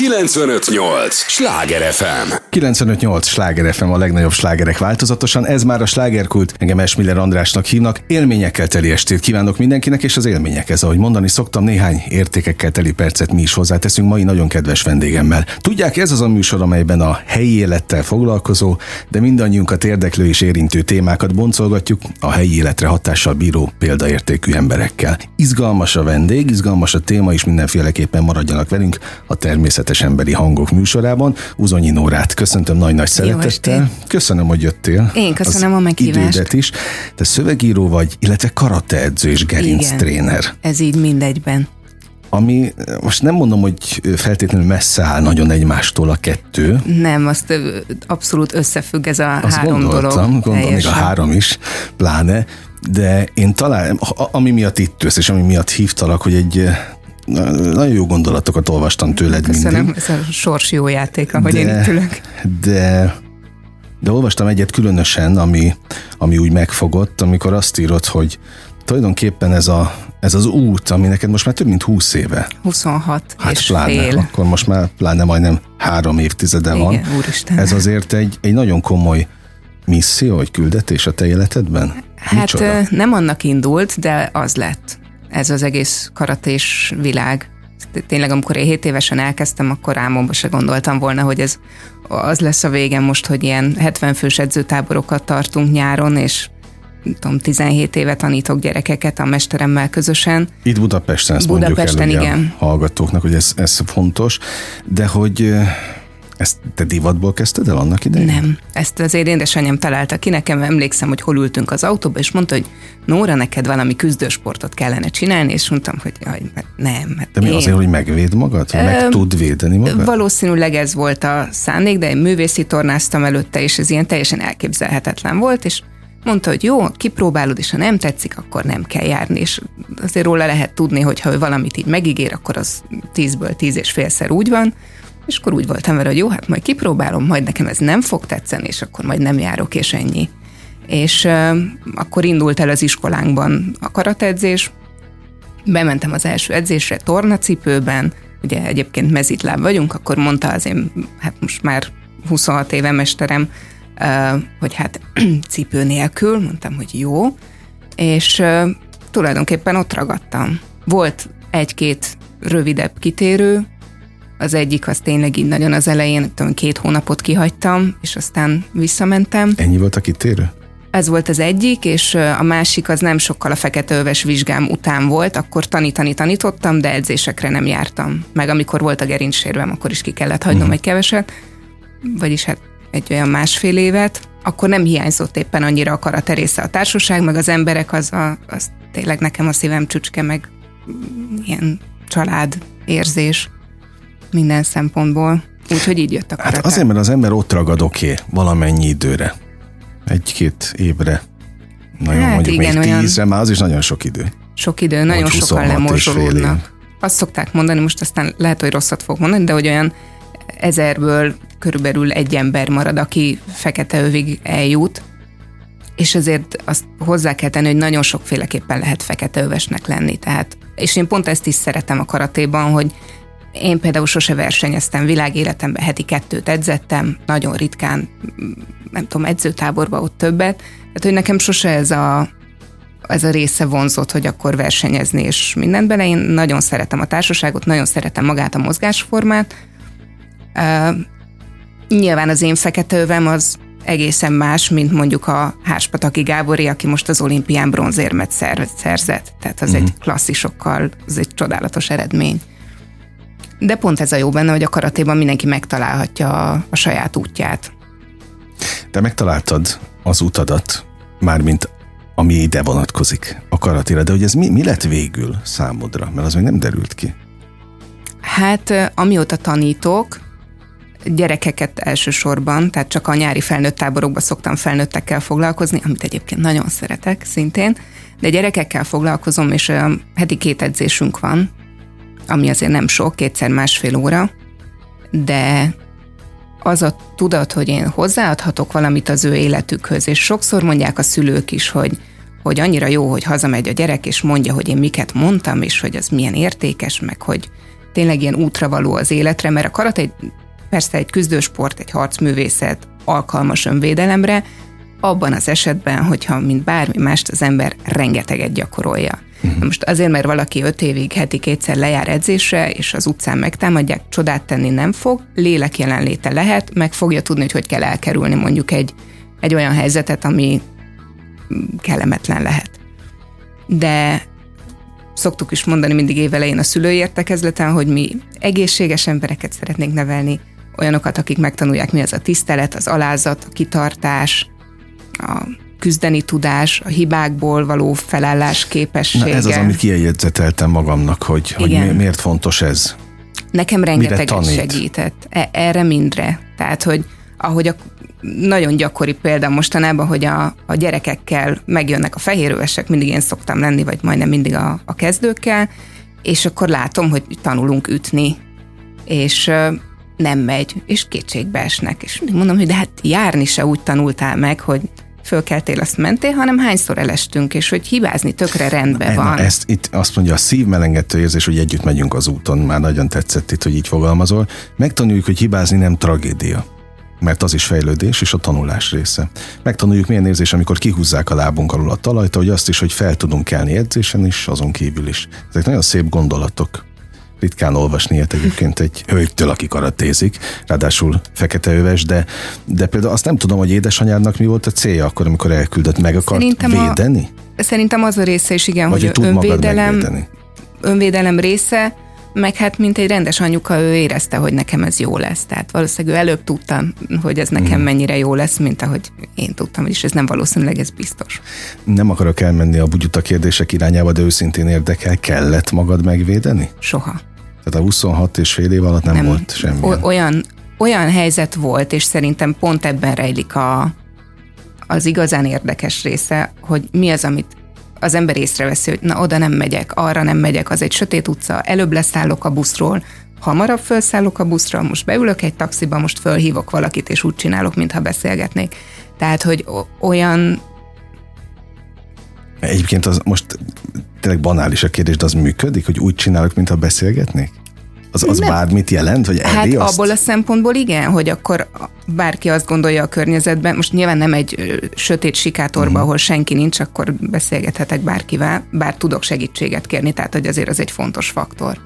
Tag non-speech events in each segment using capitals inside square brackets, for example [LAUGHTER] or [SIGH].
958! Sláger FM! 958! Sláger FM a legnagyobb slágerek változatosan. Ez már a slágerkult. Engem Esmiller Andrásnak hívnak. Élményekkel teli estét kívánok mindenkinek, és az élményekhez, ahogy mondani szoktam, néhány értékekkel teli percet mi is hozzáteszünk mai nagyon kedves vendégemmel. Tudják, ez az a műsor, amelyben a helyi élettel foglalkozó, de mindannyiunkat érdeklő és érintő témákat boncolgatjuk a helyi életre hatással bíró példaértékű emberekkel. Izgalmas a vendég, izgalmas a téma, és mindenféleképpen maradjanak velünk a természetes emberi hangok műsorában. Uzonyi Nórát köszöntöm nagy-nagy szeretettel. Köszönöm, hogy jöttél. Én köszönöm a meghívást. Idődet is. Te szövegíró vagy, illetve karateedző és gerinc Igen. tréner. Ez így mindegyben. Ami most nem mondom, hogy feltétlenül messze áll nagyon egymástól a kettő. Nem, azt abszolút összefügg ez a Azt három gondoltam, dolog. gondolom, még a három is, pláne, de én talán, ami miatt itt jössz, és ami miatt hívtalak, hogy egy nagyon jó gondolatokat olvastam tőled Köszönöm, mindig. ez a sors jó játék, ahogy én itt ülök. De, de olvastam egyet különösen, ami, ami úgy megfogott, amikor azt írod, hogy tulajdonképpen ez, a, ez az út, ami neked most már több mint 20 éve, 26 hát és pláne, fél. akkor most már pláne majdnem három évtizede van. Igen, úristen. Ez azért egy, egy nagyon komoly misszió, vagy küldetés a te életedben? Hát Micsoda? nem annak indult, de az lett. Ez az egész karatés világ. Tényleg, amikor én 7 évesen elkezdtem, akkor álmomba se gondoltam volna, hogy ez az lesz a végem most, hogy ilyen 70 fős edzőtáborokat tartunk nyáron, és tudom, 17 éve tanítok gyerekeket a mesteremmel közösen. Itt Budapesten ezt Budapesten, mondjuk el igen. hallgatóknak, hogy ez, ez fontos, de hogy ö, ezt te divatból kezdted el annak idején? Nem, ezt az én édesanyám találta ki. Nekem emlékszem, hogy hol ültünk az autóba, és mondta, hogy Nóra, neked valami küzdősportot kellene csinálni, és mondtam, hogy jaj, hát nem. Hát De mi én- azért, hogy megvéd magad? Hogy meg tud védeni magad? Valószínűleg ez volt a szándék, de én művészi tornáztam előtte, és ez ilyen teljesen elképzelhetetlen volt, és mondta, hogy jó, kipróbálod, és ha nem tetszik, akkor nem kell járni, és azért róla lehet tudni, hogy ha ő valamit így megígér, akkor az tízből tíz és félszer úgy van, és akkor úgy voltam vele, hogy jó, hát majd kipróbálom, majd nekem ez nem fog tetszeni, és akkor majd nem járok, és ennyi. És uh, akkor indult el az iskolánkban a karatedzés, bementem az első edzésre tornacipőben, ugye egyébként mezitláb vagyunk, akkor mondta az én, hát most már 26 éve mesterem, ö, hogy hát [CLEARS THROAT] cipő nélkül, mondtam, hogy jó, és ö, tulajdonképpen ott ragadtam. Volt egy-két rövidebb kitérő, az egyik az tényleg így nagyon az elején, tudom, két hónapot kihagytam, és aztán visszamentem. Ennyi volt a kitérő? Ez volt az egyik, és a másik az nem sokkal a feketeöves vizsgám után volt, akkor tanítani tanítottam, de edzésekre nem jártam. Meg amikor volt a gerincsérvem, akkor is ki kellett hagynom uh-huh. egy keveset, vagyis hát egy olyan másfél évet, akkor nem hiányzott éppen annyira a karate része a társaság, meg az emberek, az, a, az tényleg nekem a szívem csücske, meg ilyen család érzés minden szempontból. Úgyhogy így jött a karate. Hát azért, mert az ember ott ragad oké, okay, valamennyi időre. Egy-két évre. Nagyon Hát mondjuk igen, még olyan- tízre, már az is nagyon sok idő. sok idő, nagyon Vagy sokan 26 és fél év. lemorzsolódnak. Azt szokták mondani, most aztán lehet, hogy rosszat fog mondani, de hogy olyan ezerből körülbelül egy ember marad, aki fekete övig eljut, és ezért azt hozzá kell tenni, hogy nagyon sokféleképpen lehet fekete övesnek lenni. Tehát, és én pont ezt is szeretem a karatéban, hogy én például sose versenyeztem világéletemben, heti kettőt edzettem, nagyon ritkán, nem tudom, edzőtáborba ott többet, tehát hogy nekem sose ez a, ez a része vonzott, hogy akkor versenyezni és mindent bele. Én nagyon szeretem a társaságot, nagyon szeretem magát a mozgásformát. Uh, nyilván az én fekete övem az egészen más, mint mondjuk a Háspataki Gábori, aki most az olimpián bronzérmet szer- szerzett. Tehát az uh-huh. egy klasszisokkal, az egy csodálatos eredmény. De pont ez a jó benne, hogy a karatéban mindenki megtalálhatja a, a saját útját. Te megtaláltad az utadat, mármint ami ide vonatkozik, a karatére, de hogy ez mi, mi lett végül számodra? Mert az még nem derült ki. Hát amióta tanítok, gyerekeket elsősorban, tehát csak a nyári felnőtt táborokban szoktam felnőttekkel foglalkozni, amit egyébként nagyon szeretek szintén, de gyerekekkel foglalkozom, és heti két edzésünk van, ami azért nem sok, kétszer másfél óra, de az a tudat, hogy én hozzáadhatok valamit az ő életükhöz, és sokszor mondják a szülők is, hogy, hogy annyira jó, hogy hazamegy a gyerek, és mondja, hogy én miket mondtam, és hogy az milyen értékes, meg hogy tényleg ilyen útra való az életre, mert a karate egy, persze egy küzdősport, egy harcművészet, alkalmas önvédelemre, abban az esetben, hogyha mint bármi mást az ember rengeteget gyakorolja. Uh-huh. Most azért, mert valaki öt évig heti kétszer lejár edzésre, és az utcán megtámadják, csodát tenni nem fog, lélek jelenléte lehet, meg fogja tudni, hogy hogy kell elkerülni mondjuk egy, egy olyan helyzetet, ami kellemetlen lehet. De szoktuk is mondani mindig évelején a szülői értekezleten, hogy mi egészséges embereket szeretnénk nevelni, olyanokat, akik megtanulják, mi az a tisztelet, az alázat, a kitartás, a küzdeni tudás, a hibákból való felállás képessége. Na ez az, amit kiegyedzeteltem magamnak, hogy, hogy miért fontos ez. Nekem rengeteget segített. E, erre mindre. Tehát, hogy ahogy a nagyon gyakori példa mostanában, hogy a, a gyerekekkel megjönnek a fehérövesek, mindig én szoktam lenni, vagy majdnem mindig a, a kezdőkkel, és akkor látom, hogy tanulunk ütni, és nem megy, és kétségbe esnek. És mindig mondom, hogy de hát járni se úgy tanultál meg, hogy fölkeltél, azt mentél, hanem hányszor elestünk, és hogy hibázni tökre rendben na, van. Na, ezt itt azt mondja, a szívmelengető érzés, hogy együtt megyünk az úton, már nagyon tetszett itt, hogy így fogalmazol. Megtanuljuk, hogy hibázni nem tragédia mert az is fejlődés és a tanulás része. Megtanuljuk milyen érzés, amikor kihúzzák a lábunk alul a talajt, hogy azt is, hogy fel tudunk kelni edzésen is, azon kívül is. Ezek nagyon szép gondolatok ritkán olvasni ilyet egyébként egy hölgytől, aki karatézik, ráadásul fekete öves, de, de például azt nem tudom, hogy édesanyádnak mi volt a célja akkor, amikor elküldött, meg akart szerintem védeni? A, szerintem az a része is igen, Vagy hogy önvédelem, önvédelem része, meg hát mint egy rendes anyuka, ő érezte, hogy nekem ez jó lesz. Tehát valószínűleg ő előbb tudta, hogy ez nekem mm. mennyire jó lesz, mint ahogy én tudtam, és ez nem valószínűleg, ez biztos. Nem akarok elmenni a bugyuta kérdések irányába, de őszintén érdekel, kellett magad megvédeni? Soha. Tehát a 26 és fél év alatt nem, nem volt semmi. Olyan, olyan helyzet volt, és szerintem pont ebben rejlik a, az igazán érdekes része, hogy mi az, amit az ember észreveszi, hogy na oda nem megyek, arra nem megyek, az egy sötét utca, előbb leszállok a buszról, hamarabb felszállok a buszra, most beülök egy taxiba, most fölhívok valakit, és úgy csinálok, mintha beszélgetnék. Tehát, hogy olyan... Egyébként az most tényleg banális a kérdés, de az működik, hogy úgy csinálok, mintha beszélgetnék? Az, az bármit jelent, hogy Hát azt? abból a szempontból igen, hogy akkor bárki azt gondolja a környezetben, most nyilván nem egy sötét sikátorba, uh-huh. ahol senki nincs, akkor beszélgethetek bárkivel, bár tudok segítséget kérni, tehát hogy azért az egy fontos faktor.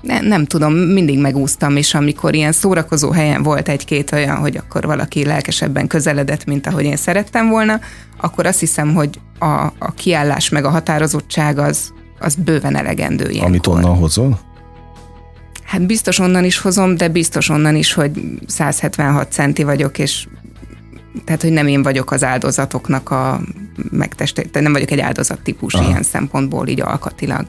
Ne, nem tudom, mindig megúztam, és amikor ilyen szórakozó helyen volt egy-két olyan, hogy akkor valaki lelkesebben közeledett, mint ahogy én szerettem volna, akkor azt hiszem, hogy a, a kiállás meg a határozottság az, az bőven elegendő ilyenkor. Amit onnan hozol? Hát biztos onnan is hozom, de biztos onnan is, hogy 176 centi vagyok, és tehát, hogy nem én vagyok az áldozatoknak a megtestét, nem vagyok egy áldozat típus Aha. ilyen szempontból, így alkatilag.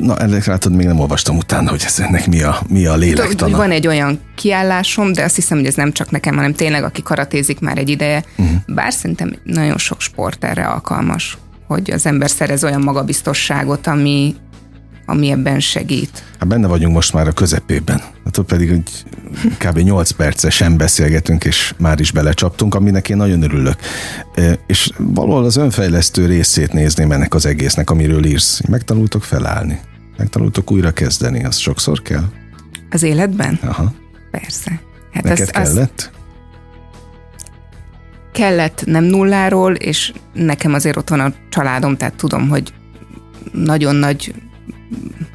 Na, ennek látod, még nem olvastam utána, hogy ez ennek mi a, mi a lélektana. Van egy olyan kiállásom, de azt hiszem, hogy ez nem csak nekem, hanem tényleg, aki karatézik már egy ideje, uh-huh. bár szerintem nagyon sok sport erre alkalmas hogy az ember szerez olyan magabiztosságot, ami, ami ebben segít. Hát benne vagyunk most már a közepében. Hát pedig hogy kb. 8 percesen beszélgetünk, és már is belecsaptunk, aminek én nagyon örülök. És valahol az önfejlesztő részét nézném ennek az egésznek, amiről írsz. Megtanultok felállni. Megtanultok újra kezdeni. Az sokszor kell? Az életben? Aha. Persze. Hát Neked az, kellett? Kellett nem nulláról, és nekem azért ott van a családom, tehát tudom, hogy nagyon nagy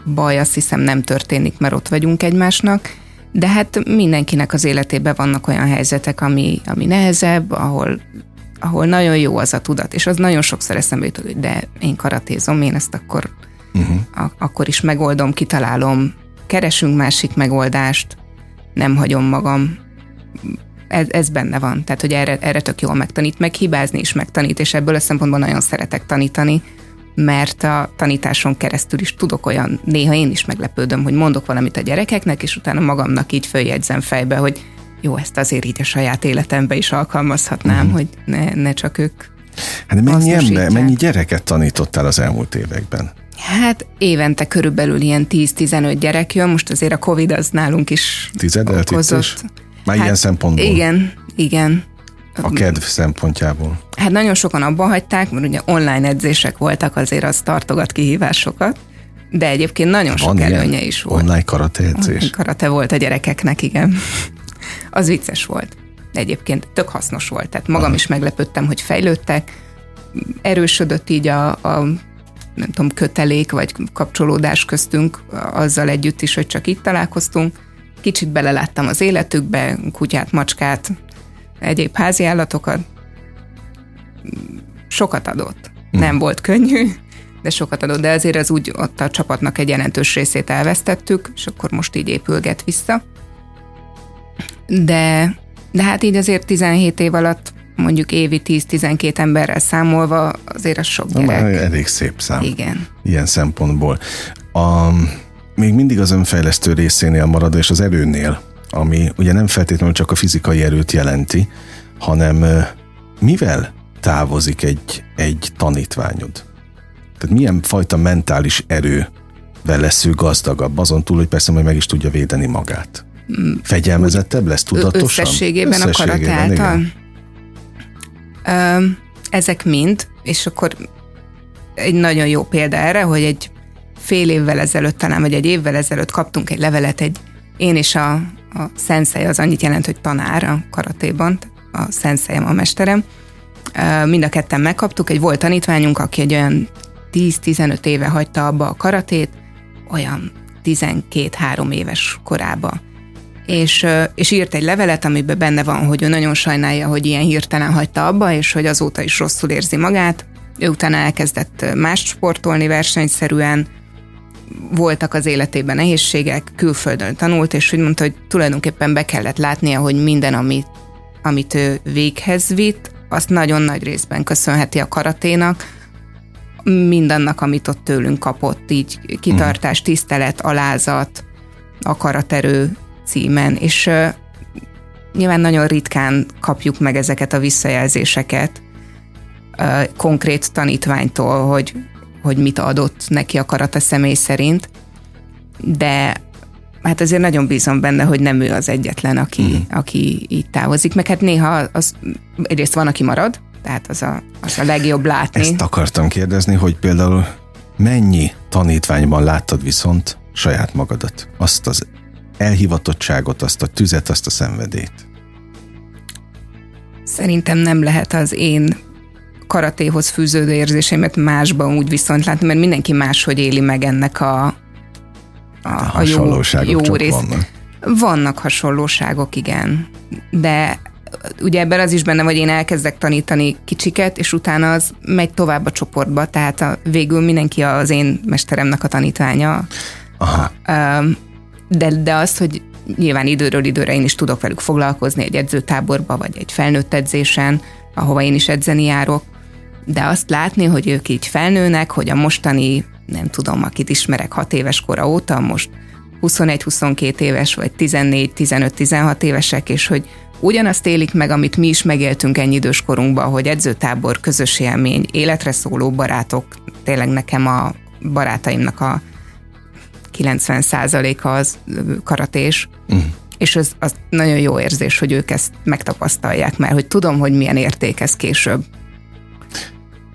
baj azt hiszem nem történik, mert ott vagyunk egymásnak, de hát mindenkinek az életében vannak olyan helyzetek, ami, ami nehezebb, ahol, ahol nagyon jó az a tudat, és az nagyon sokszor eszembe jut, hogy de én karatézom, én ezt akkor, uh-huh. a, akkor is megoldom, kitalálom, keresünk másik megoldást, nem hagyom magam ez, ez benne van. Tehát, hogy erre, erre tök jól megtanít, meg hibázni is megtanít, és ebből a szempontból nagyon szeretek tanítani, mert a tanításon keresztül is tudok olyan, néha én is meglepődöm, hogy mondok valamit a gyerekeknek, és utána magamnak így följegyzem fejbe, hogy jó, ezt azért így a saját életembe is alkalmazhatnám, uh-huh. hogy ne, ne csak ők Hát mennyi ember, mennyi gyereket tanítottál az elmúlt években? Hát évente körülbelül ilyen 10-15 gyerek jön, most azért a Covid az nálunk is Tized okozott. Már hát, ilyen szempontból? Igen, igen. A kedv szempontjából? Hát nagyon sokan abba hagyták, mert ugye online edzések voltak, azért az tartogat kihívásokat, De egyébként nagyon sok Van ilyen előnye is volt. Online karate edzés? Karate volt a gyerekeknek, igen. Az vicces volt. Egyébként tök hasznos volt. Tehát magam Aha. is meglepődtem, hogy fejlődtek. Erősödött így a, a nem tudom, kötelék vagy kapcsolódás köztünk azzal együtt is, hogy csak itt találkoztunk. Kicsit beleláttam az életükbe, kutyát, macskát, egyéb házi állatokat. Sokat adott. Mm. Nem volt könnyű, de sokat adott, de azért az úgy ott a csapatnak egy jelentős részét elvesztettük, és akkor most így épülget vissza. De, de hát így azért 17 év alatt mondjuk évi 10-12 emberrel számolva azért az sok gyerek. Már elég szép szám. Igen. Ilyen szempontból. A, még mindig az önfejlesztő részénél marad, és az erőnél, ami ugye nem feltétlenül csak a fizikai erőt jelenti, hanem mivel távozik egy, egy tanítványod? Tehát milyen fajta mentális erővel lesz ő gazdagabb, azon túl, hogy persze majd meg is tudja védeni magát. Mm. Fegyelmezettebb lesz tudatosan? Összességében, összességében a karat által? Ö, ezek mind, és akkor egy nagyon jó példa erre, hogy egy fél évvel ezelőtt, talán vagy egy évvel ezelőtt kaptunk egy levelet, egy én és a, a szenszei, az annyit jelent, hogy tanár a karatéban, a szenszelyem, a mesterem, mind a ketten megkaptuk, egy volt tanítványunk, aki egy olyan 10-15 éve hagyta abba a karatét, olyan 12-3 éves korába. És, és írt egy levelet, amiben benne van, hogy ő nagyon sajnálja, hogy ilyen hirtelen hagyta abba, és hogy azóta is rosszul érzi magát. Ő utána elkezdett más sportolni versenyszerűen, voltak az életében nehézségek, külföldön tanult, és úgy mondta, hogy tulajdonképpen be kellett látnia, hogy minden, amit, amit ő véghez vitt, azt nagyon nagy részben köszönheti a karaténak, mindannak, amit ott tőlünk kapott, így kitartás, mhm. tisztelet, alázat, akaraterő címen, és uh, nyilván nagyon ritkán kapjuk meg ezeket a visszajelzéseket uh, konkrét tanítványtól, hogy, hogy mit adott neki a karata személy szerint, de hát azért nagyon bízom benne, hogy nem ő az egyetlen, aki, mm. aki így távozik, meg hát néha az, egyrészt van, aki marad, tehát az a, az a legjobb látni. Ezt akartam kérdezni, hogy például mennyi tanítványban láttad viszont saját magadat? Azt az elhivatottságot, azt a tüzet, azt a szenvedét? Szerintem nem lehet az én karatéhoz fűződő érzéseimet másban úgy viszont látni, mert mindenki máshogy éli meg ennek a, a, a, a jó, jó részt. Vannak. vannak hasonlóságok, igen, de ugye ebben az is benne, hogy én elkezdek tanítani kicsiket, és utána az megy tovább a csoportba, tehát a, végül mindenki az én mesteremnek a tanítványa. Aha. De, de azt, hogy nyilván időről időre én is tudok velük foglalkozni egy edzőtáborba, vagy egy felnőtt edzésen, ahova én is edzeni járok, de azt látni, hogy ők így felnőnek, hogy a mostani, nem tudom, akit ismerek hat éves kora óta, most 21-22 éves, vagy 14-15-16 évesek, és hogy ugyanazt élik meg, amit mi is megéltünk ennyi idős korunkban, hogy edzőtábor, közös élmény, életre szóló barátok, tényleg nekem a barátaimnak a 90%-a az karatés, mm. És az, az nagyon jó érzés, hogy ők ezt megtapasztalják, mert hogy tudom, hogy milyen érték ez később.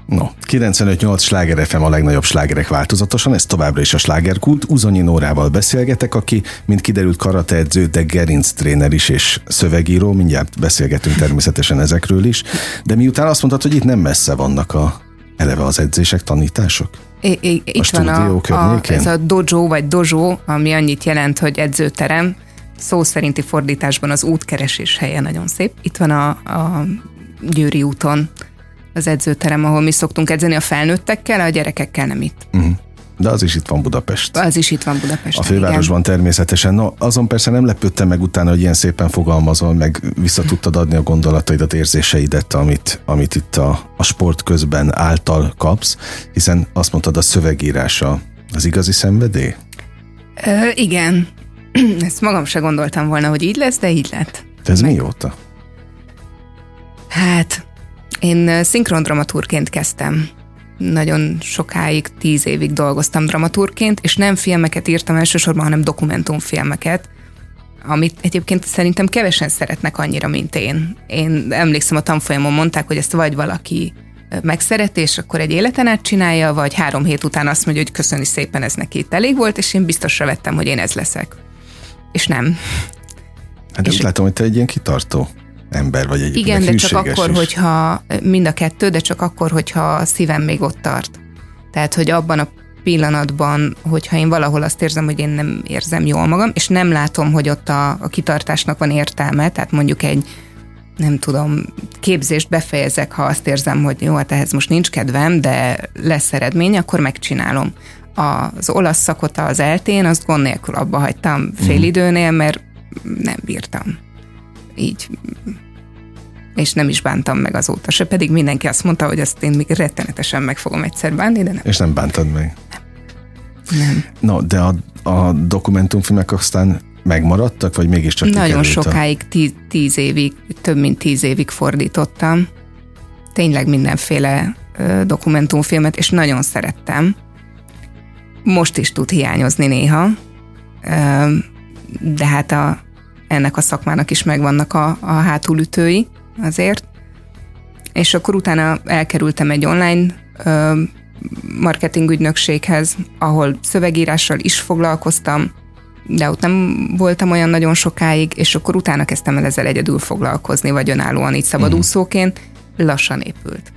No, 95-8 sláger FM a legnagyobb slágerek változatosan, ez továbbra is a slágerkult. Uzonyi Nórával beszélgetek, aki, mint kiderült, karateedző, de gerinc tréner is és szövegíró, mindjárt beszélgetünk természetesen ezekről is. De miután azt mondtad, hogy itt nem messze vannak a eleve az edzések, tanítások? I- I- itt a van a, a, ez a dojo vagy dojo, ami annyit jelent, hogy edzőterem, szó szerinti fordításban az útkeresés helye nagyon szép. Itt van a, a Győri úton az edzőterem, ahol mi szoktunk edzeni a felnőttekkel, a gyerekekkel nem itt. Uh-huh. De az is itt van Budapest. Az is itt van Budapest. A fővárosban igen. természetesen. No, azon persze nem lepődtem meg utána, hogy ilyen szépen fogalmazol, meg vissza tudtad adni a gondolataidat, érzéseidet, amit, amit itt a, a sport közben által kapsz, hiszen azt mondtad, a szövegírása az igazi szenvedély? Ö, igen. [CLEARS THROAT] Ezt magam se gondoltam volna, hogy így lesz, de így lett. De ez meg... mióta? Hát, én szinkrondramatúrként kezdtem. Nagyon sokáig, tíz évig dolgoztam dramaturként, és nem filmeket írtam elsősorban, hanem dokumentumfilmeket, amit egyébként szerintem kevesen szeretnek annyira, mint én. Én emlékszem, a tanfolyamon mondták, hogy ezt vagy valaki megszereti, és akkor egy életen át csinálja, vagy három hét után azt mondja, hogy köszöni szépen, ez neki itt elég volt, és én biztosra vettem, hogy én ez leszek. És nem. Hát és úgy látom, hogy te egy ilyen kitartó ember vagy egy Igen, de csak akkor, is. hogyha mind a kettő, de csak akkor, hogyha a szívem még ott tart. Tehát, hogy abban a pillanatban, hogyha én valahol azt érzem, hogy én nem érzem jól magam, és nem látom, hogy ott a, a kitartásnak van értelme, tehát mondjuk egy nem tudom, képzést befejezek, ha azt érzem, hogy jó, hát ehhez most nincs kedvem, de lesz eredmény, akkor megcsinálom. Az olasz szakot az eltén, azt gond nélkül abba hagytam fél mhm. időnél, mert nem bírtam. Így és nem is bántam meg azóta se, pedig mindenki azt mondta, hogy ezt én még rettenetesen meg fogom egyszer bánni, de nem. És nem bántad meg? Nem. nem. No, de a, a dokumentumfilmek aztán megmaradtak, vagy mégiscsak Nagyon sokáig, tíz, tíz évig, több mint tíz évig fordítottam. Tényleg mindenféle ö, dokumentumfilmet, és nagyon szerettem. Most is tud hiányozni néha, de hát a, ennek a szakmának is megvannak a, a hátulütői azért. És akkor utána elkerültem egy online ö, marketing ügynökséghez, ahol szövegírással is foglalkoztam, de ott nem voltam olyan nagyon sokáig, és akkor utána kezdtem el ezzel egyedül foglalkozni, vagy önállóan így szabadúszóként, lassan épült.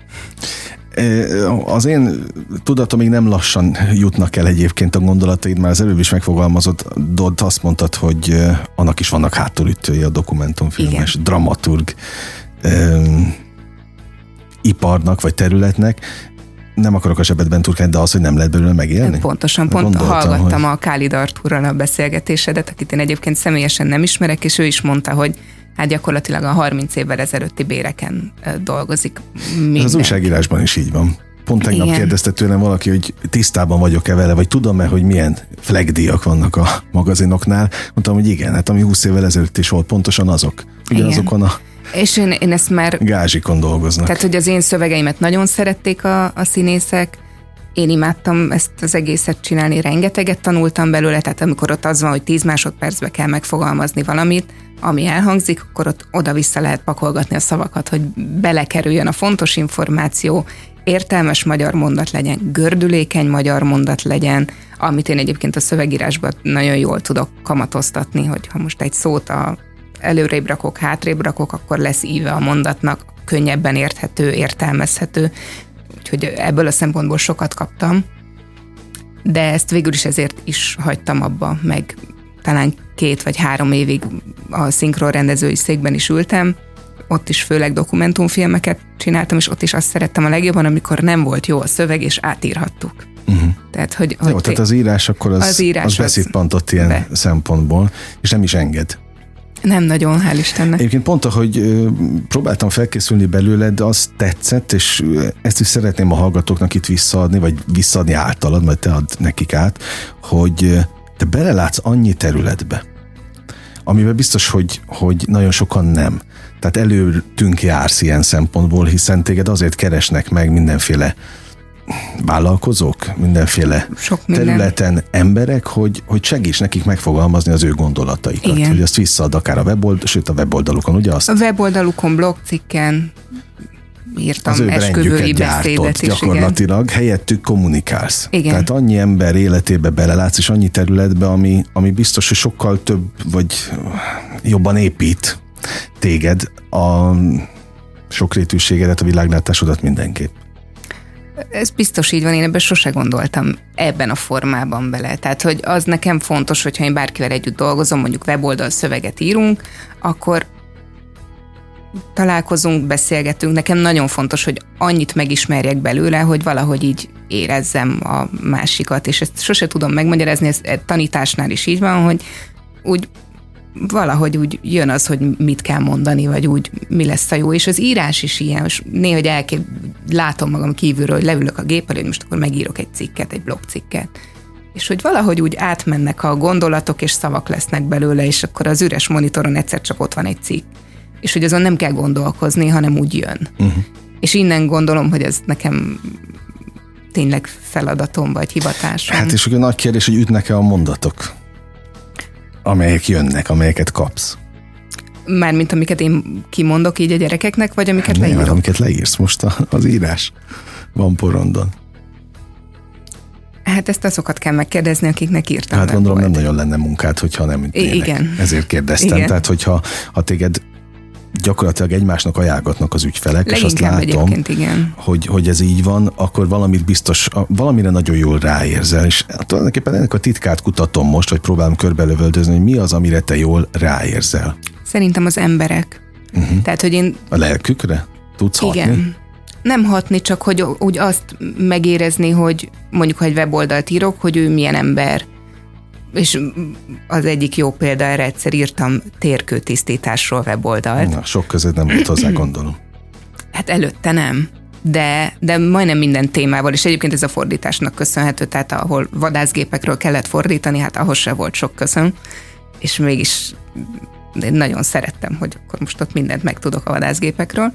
Az én tudatom még nem lassan jutnak el egyébként a gondolataid, már az előbb is megfogalmazott, Dodd azt mondtad, hogy annak is vannak hátulütői a dokumentumfilmes, Igen. dramaturg um, iparnak vagy területnek nem akarok a zsebedben turkálni, de az, hogy nem lehet belőle megélni? Pontosan, pont Gondoltam, hallgattam hogy... a Kálid Artúrral a beszélgetésedet, akit én egyébként személyesen nem ismerek, és ő is mondta, hogy hát gyakorlatilag a 30 évvel ezelőtti béreken dolgozik. Ez az újságírásban is így van. Pont tegnap Igen. kérdezte tőlem valaki, hogy tisztában vagyok-e vele, vagy tudom-e, hogy milyen flagdíjak vannak a magazinoknál. Mondtam, hogy igen, hát ami 20 évvel ezelőtt is volt, pontosan azok. Ugyanazokon a és én, én ezt már... Gázsikon dolgoznak. Tehát, hogy az én szövegeimet nagyon szerették a, a színészek, én imádtam ezt az egészet csinálni, rengeteget tanultam belőle, tehát amikor ott az van, hogy 10 másodpercbe kell megfogalmazni valamit, ami elhangzik, akkor ott oda-vissza lehet pakolgatni a szavakat, hogy belekerüljön a fontos információ, értelmes magyar mondat legyen, gördülékeny magyar mondat legyen, amit én egyébként a szövegírásban nagyon jól tudok kamatoztatni, hogy ha most egy szót a előrébb rakok, hátrébb rakok, akkor lesz íve a mondatnak, könnyebben érthető, értelmezhető. Úgyhogy ebből a szempontból sokat kaptam, de ezt végül is ezért is hagytam abba, meg talán két vagy három évig a szinkron rendezői székben is ültem, ott is főleg dokumentumfilmeket csináltam, és ott is azt szerettem a legjobban, amikor nem volt jó a szöveg, és átírhattuk. Uh-huh. Tehát, hogy, jó, hogy tehát az írás akkor az, az, írás az beszédpantott ilyen be. szempontból, és nem is enged. Nem nagyon, hál' Istennek. Egyébként pont, ahogy próbáltam felkészülni belőle, de az tetszett, és ezt is szeretném a hallgatóknak itt visszaadni, vagy visszaadni általad, majd te ad nekik át, hogy te belelátsz annyi területbe, amiben biztos, hogy, hogy nagyon sokan nem. Tehát előttünk jársz ilyen szempontból, hiszen téged azért keresnek meg mindenféle vállalkozók, mindenféle Sok minden. területen emberek, hogy, hogy segíts nekik megfogalmazni az ő gondolataikat. Igen. Hogy azt visszaad akár a weboldal, sőt a weboldalukon, ugye azt? A weboldalukon, blogcikken írtam az ő esküvői beszédet is. Gyakorlatilag igen. helyettük kommunikálsz. Igen. Tehát annyi ember életébe belelátsz, és annyi területbe, ami, ami biztos, hogy sokkal több, vagy jobban épít téged a sokrétűségedet, a világlátásodat mindenképp. Ez biztos így van, én ebben sose gondoltam ebben a formában bele. Tehát, hogy az nekem fontos, hogyha én bárkivel együtt dolgozom, mondjuk weboldal szöveget írunk, akkor találkozunk, beszélgetünk. Nekem nagyon fontos, hogy annyit megismerjek belőle, hogy valahogy így érezzem a másikat, és ezt sose tudom megmagyarázni, ez tanításnál is így van, hogy úgy valahogy úgy jön az, hogy mit kell mondani, vagy úgy mi lesz a jó, és az írás is ilyen, és néha hogy elkép, látom magam kívülről, hogy leülök a gép hogy most akkor megírok egy cikket, egy blogcikket, és hogy valahogy úgy átmennek a gondolatok, és szavak lesznek belőle, és akkor az üres monitoron egyszer csak ott van egy cikk. És hogy azon nem kell gondolkozni, hanem úgy jön. Uh-huh. És innen gondolom, hogy ez nekem tényleg feladatom, vagy hivatásom. Hát és ugye nagy kérdés, hogy ütnek-e a mondatok? amelyek jönnek, amelyeket kapsz? Mármint amiket én kimondok így a gyerekeknek, vagy amiket Nem, leírok? amiket leírsz most a, az írás van porondon. Hát ezt azokat kell megkérdezni, akiknek írtam. Hát gondolom nem volt. nagyon lenne munkád, hogyha nem ütnének. igen. Ezért kérdeztem. Igen. Tehát, hogyha ha téged gyakorlatilag egymásnak ajánlgatnak az ügyfelek, és azt Leginkább látom, igen. hogy, hogy ez így van, akkor valamit biztos, valamire nagyon jól ráérzel, és tulajdonképpen ennek a titkát kutatom most, hogy próbálom körbelövöldözni, hogy mi az, amire te jól ráérzel. Szerintem az emberek. Uh-huh. Tehát, hogy én A lelkükre? Tudsz hatni? Igen. Nem hatni, csak hogy úgy azt megérezni, hogy mondjuk, ha egy weboldalt írok, hogy ő milyen ember. És az egyik jó példa erre egyszer írtam térkőtisztításról weboldalt. Na, sok között nem volt hozzá, gondolom. [CLEARS THROAT] Hát előtte nem. De, de majdnem minden témával, és egyébként ez a fordításnak köszönhető, tehát ahol vadászgépekről kellett fordítani, hát ahhoz se volt sok köszön, és mégis én nagyon szerettem, hogy akkor most ott mindent megtudok a vadászgépekről.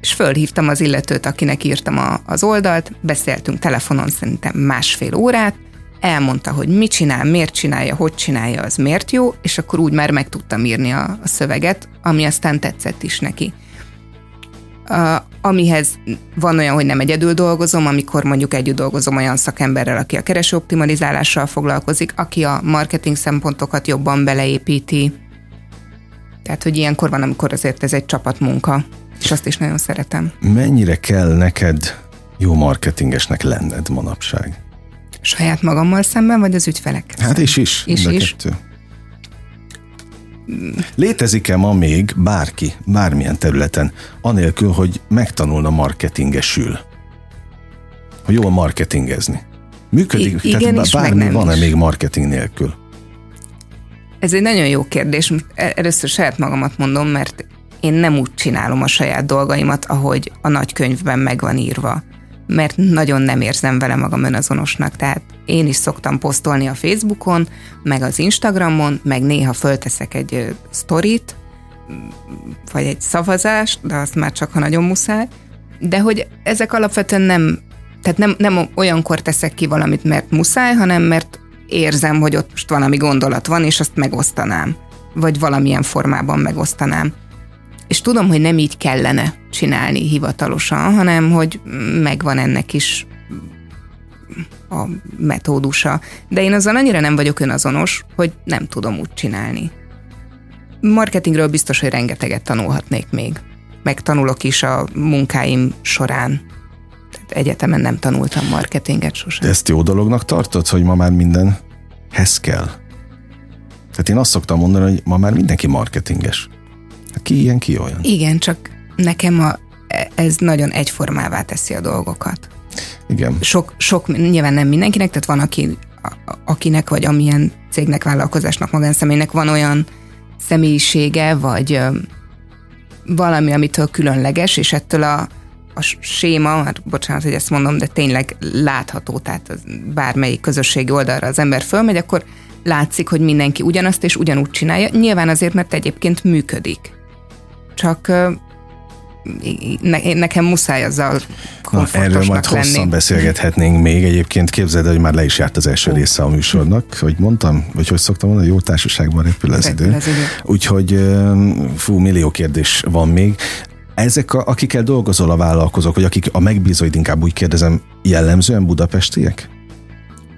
És fölhívtam az illetőt, akinek írtam a, az oldalt, beszéltünk telefonon szerintem másfél órát, elmondta, hogy mit csinál, miért csinálja, hogy csinálja, az miért jó, és akkor úgy már meg tudtam írni a, a szöveget, ami aztán tetszett is neki. Uh, amihez van olyan, hogy nem egyedül dolgozom, amikor mondjuk együtt dolgozom olyan szakemberrel, aki a kereső optimalizálással foglalkozik, aki a marketing szempontokat jobban beleépíti. Tehát, hogy ilyenkor van, amikor azért ez egy csapatmunka, és azt is nagyon szeretem. Mennyire kell neked jó marketingesnek lenned manapság? Saját magammal szemben, vagy az ügyfelek? Hát és is. És is. kettő. Létezik-e ma még bárki, bármilyen területen, anélkül, hogy megtanulna marketingesül? Hogy jól marketingezni. Működik? I- igen Tehát is, bármi van-e is. még marketing nélkül? Ez egy nagyon jó kérdés. E- Először saját magamat mondom, mert én nem úgy csinálom a saját dolgaimat, ahogy a nagykönyvben meg van írva. Mert nagyon nem érzem vele magam önazonosnak. Tehát én is szoktam posztolni a Facebookon, meg az Instagramon, meg néha fölteszek egy sztorit, vagy egy szavazást, de azt már csak, ha nagyon muszáj. De hogy ezek alapvetően nem, tehát nem, nem olyankor teszek ki valamit, mert muszáj, hanem mert érzem, hogy ott most valami gondolat van, és azt megosztanám. Vagy valamilyen formában megosztanám. És tudom, hogy nem így kellene csinálni hivatalosan, hanem hogy megvan ennek is a metódusa. De én azzal annyira nem vagyok önazonos, hogy nem tudom úgy csinálni. Marketingről biztos, hogy rengeteget tanulhatnék még. Megtanulok is a munkáim során. Tehát egyetemen nem tanultam marketinget sosem. De ezt jó dolognak tartod, hogy ma már mindenhez kell? Tehát én azt szoktam mondani, hogy ma már mindenki marketinges. Ki ilyen, ki olyan. Igen, csak nekem a, ez nagyon egyformává teszi a dolgokat. Igen. Sok, sok, nyilván nem mindenkinek, tehát van, aki, a- akinek, vagy amilyen cégnek, vállalkozásnak, magánszemélynek van olyan személyisége, vagy ö, valami, amitől különleges, és ettől a, a séma, hát bocsánat, hogy ezt mondom, de tényleg látható, tehát az bármelyik közösségi oldalra az ember fölmegy, akkor látszik, hogy mindenki ugyanazt és ugyanúgy csinálja. Nyilván azért, mert egyébként működik. Csak ne, nekem muszáj azzal Na, komfortosnak erről majd lenni. hosszan beszélgethetnénk még. Egyébként képzeld, el, hogy már le is járt az első része a műsornak, hogy mondtam, vagy hogy szoktam mondani, jó társaságban repül az idő. idő. Úgyhogy fú, millió kérdés van még. Ezek, a, akikkel dolgozol a vállalkozók, vagy akik a megbízóid, inkább úgy kérdezem, jellemzően budapestiek?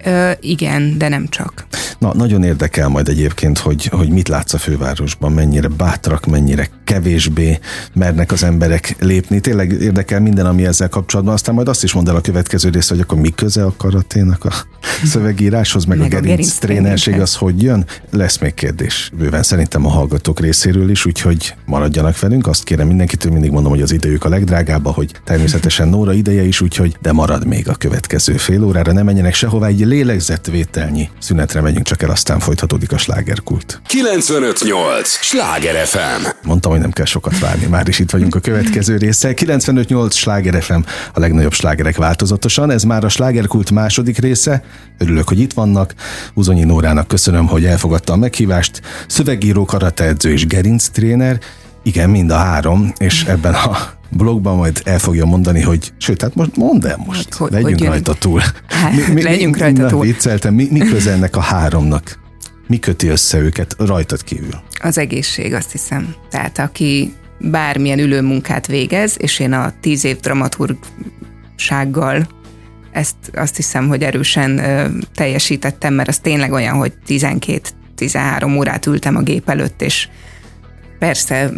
Ö, igen, de nem csak. Na, nagyon érdekel majd egyébként, hogy, hogy mit látsz a fővárosban, mennyire bátrak, mennyire kevésbé mernek az emberek lépni. Tényleg érdekel minden, ami ezzel kapcsolatban. Aztán majd azt is mondd el a következő rész, hogy akkor mi köze a karaténak a [LAUGHS] szövegíráshoz, meg, Meg a a gerinc gerinc trénerség, az hogy jön? Lesz még kérdés bőven szerintem a hallgatók részéről is, úgyhogy maradjanak velünk. Azt kérem mindenkitől, mindig mondom, hogy az idejük a legdrágább, hogy természetesen Nóra ideje is, úgyhogy de marad még a következő fél órára, ne menjenek sehová, egy lélegzetvételnyi szünetre megyünk csak el, aztán folytatódik a slágerkult. 958! Sláger FM! Mondtam, hogy nem kell sokat várni, már is itt vagyunk a következő része. 95.8 Sláger FM, a legnagyobb slágerek változatosan. Ez már a Slágerkult második része. Örülök, hogy itt vannak. Uzonyi Nórának köszönöm, hogy elfogadta a meghívást. Szövegíró, karateedző és gerinc tréner. Igen, mind a három, és ebben a blogban majd el fogja mondani, hogy sőt, hát most mondd el most, Hogy- legyünk hogy rajta túl. Hát, legyünk rajta na, túl. Vicceltem, mi, mi köze ennek a háromnak? Mi köti össze őket rajtad kívül? Az egészség, azt hiszem. Tehát aki bármilyen ülőmunkát végez, és én a tíz év dramaturgsággal ezt azt hiszem, hogy erősen ö, teljesítettem, mert az tényleg olyan, hogy 12-13 órát ültem a gép előtt, és persze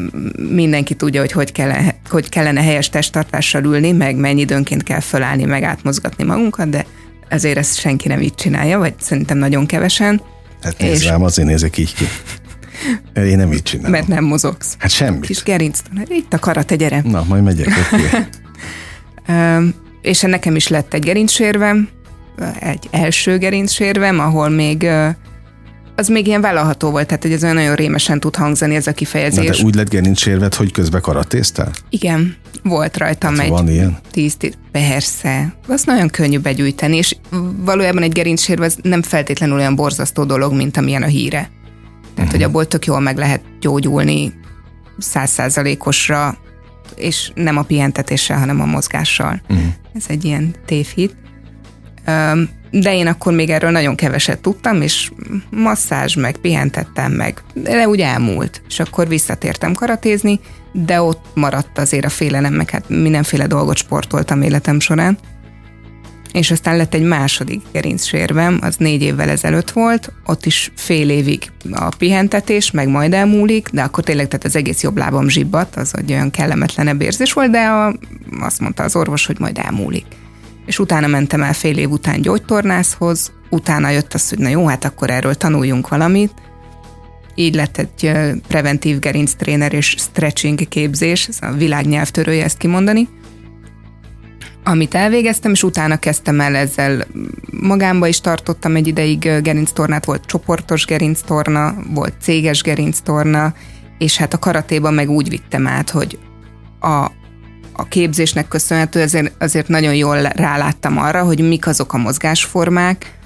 mindenki tudja, hogy hogy kellene, hogy kellene helyes testtartással ülni, meg mennyi időnként kell fölállni, meg átmozgatni magunkat, de ezért ezt senki nem így csinálja, vagy szerintem nagyon kevesen. Hát nézd és... rám, azért nézek így ki. [LAUGHS] Én nem így csinálom. Mert nem mozogsz. Hát semmit. Kis gerinc. Itt a karate, gyere. Na, majd megyek. [LAUGHS] és nekem is lett egy gerincsérvem, egy első gerincsérvem, ahol még az még ilyen vállalható volt, tehát hogy ez olyan nagyon rémesen tud hangzani ez a kifejezés. Na de úgy lett gerincsérved, hogy közben karatéztál? Igen, volt rajtam hát, egy van ilyen? Tíz, tíz, persze. Az nagyon könnyű begyűjteni, és valójában egy gerincsérve az nem feltétlenül olyan borzasztó dolog, mint amilyen a híre. Tehát, uh-huh. hogy abból tök jól meg lehet gyógyulni százszázalékosra, és nem a pihentetéssel, hanem a mozgással. Uh-huh. Ez egy ilyen tévhit. De én akkor még erről nagyon keveset tudtam, és masszázs meg, pihentettem meg, de úgy elmúlt. És akkor visszatértem karatézni, de ott maradt azért a félelem, meg hát mindenféle dolgot sportoltam életem során. És aztán lett egy második gerincsérvem, az négy évvel ezelőtt volt, ott is fél évig a pihentetés, meg majd elmúlik, de akkor tényleg tehát az egész jobb lábam zsibbat, az egy olyan kellemetlenebb érzés volt, de a, azt mondta az orvos, hogy majd elmúlik és utána mentem el fél év után gyógytornászhoz, utána jött az, hogy na jó, hát akkor erről tanuljunk valamit, így lett egy preventív gerinctréner és stretching képzés, ez a világ nyelvtörője ezt kimondani, amit elvégeztem, és utána kezdtem el ezzel, magámba is tartottam egy ideig gerinctornát, volt csoportos gerinctorna, volt céges gerinctorna, és hát a karatéban meg úgy vittem át, hogy a, a képzésnek köszönhető, azért, azért nagyon jól ráláttam arra, hogy mik azok a mozgásformák,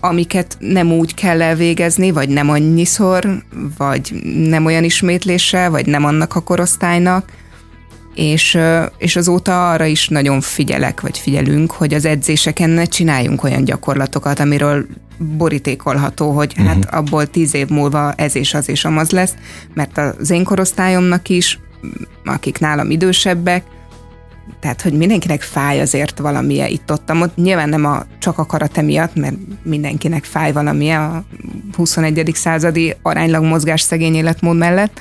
amiket nem úgy kell elvégezni, vagy nem annyiszor, vagy nem olyan ismétléssel, vagy nem annak a korosztálynak, és, és azóta arra is nagyon figyelek, vagy figyelünk, hogy az edzéseken ne csináljunk olyan gyakorlatokat, amiről borítékolható, hogy uh-huh. hát abból tíz év múlva ez és az és amaz lesz, mert az én korosztályomnak is akik nálam idősebbek, tehát, hogy mindenkinek fáj azért valamilyen itt-ott, ott nyilván nem a, csak a karate miatt, mert mindenkinek fáj valamilyen a 21. századi aránylag mozgás szegény életmód mellett,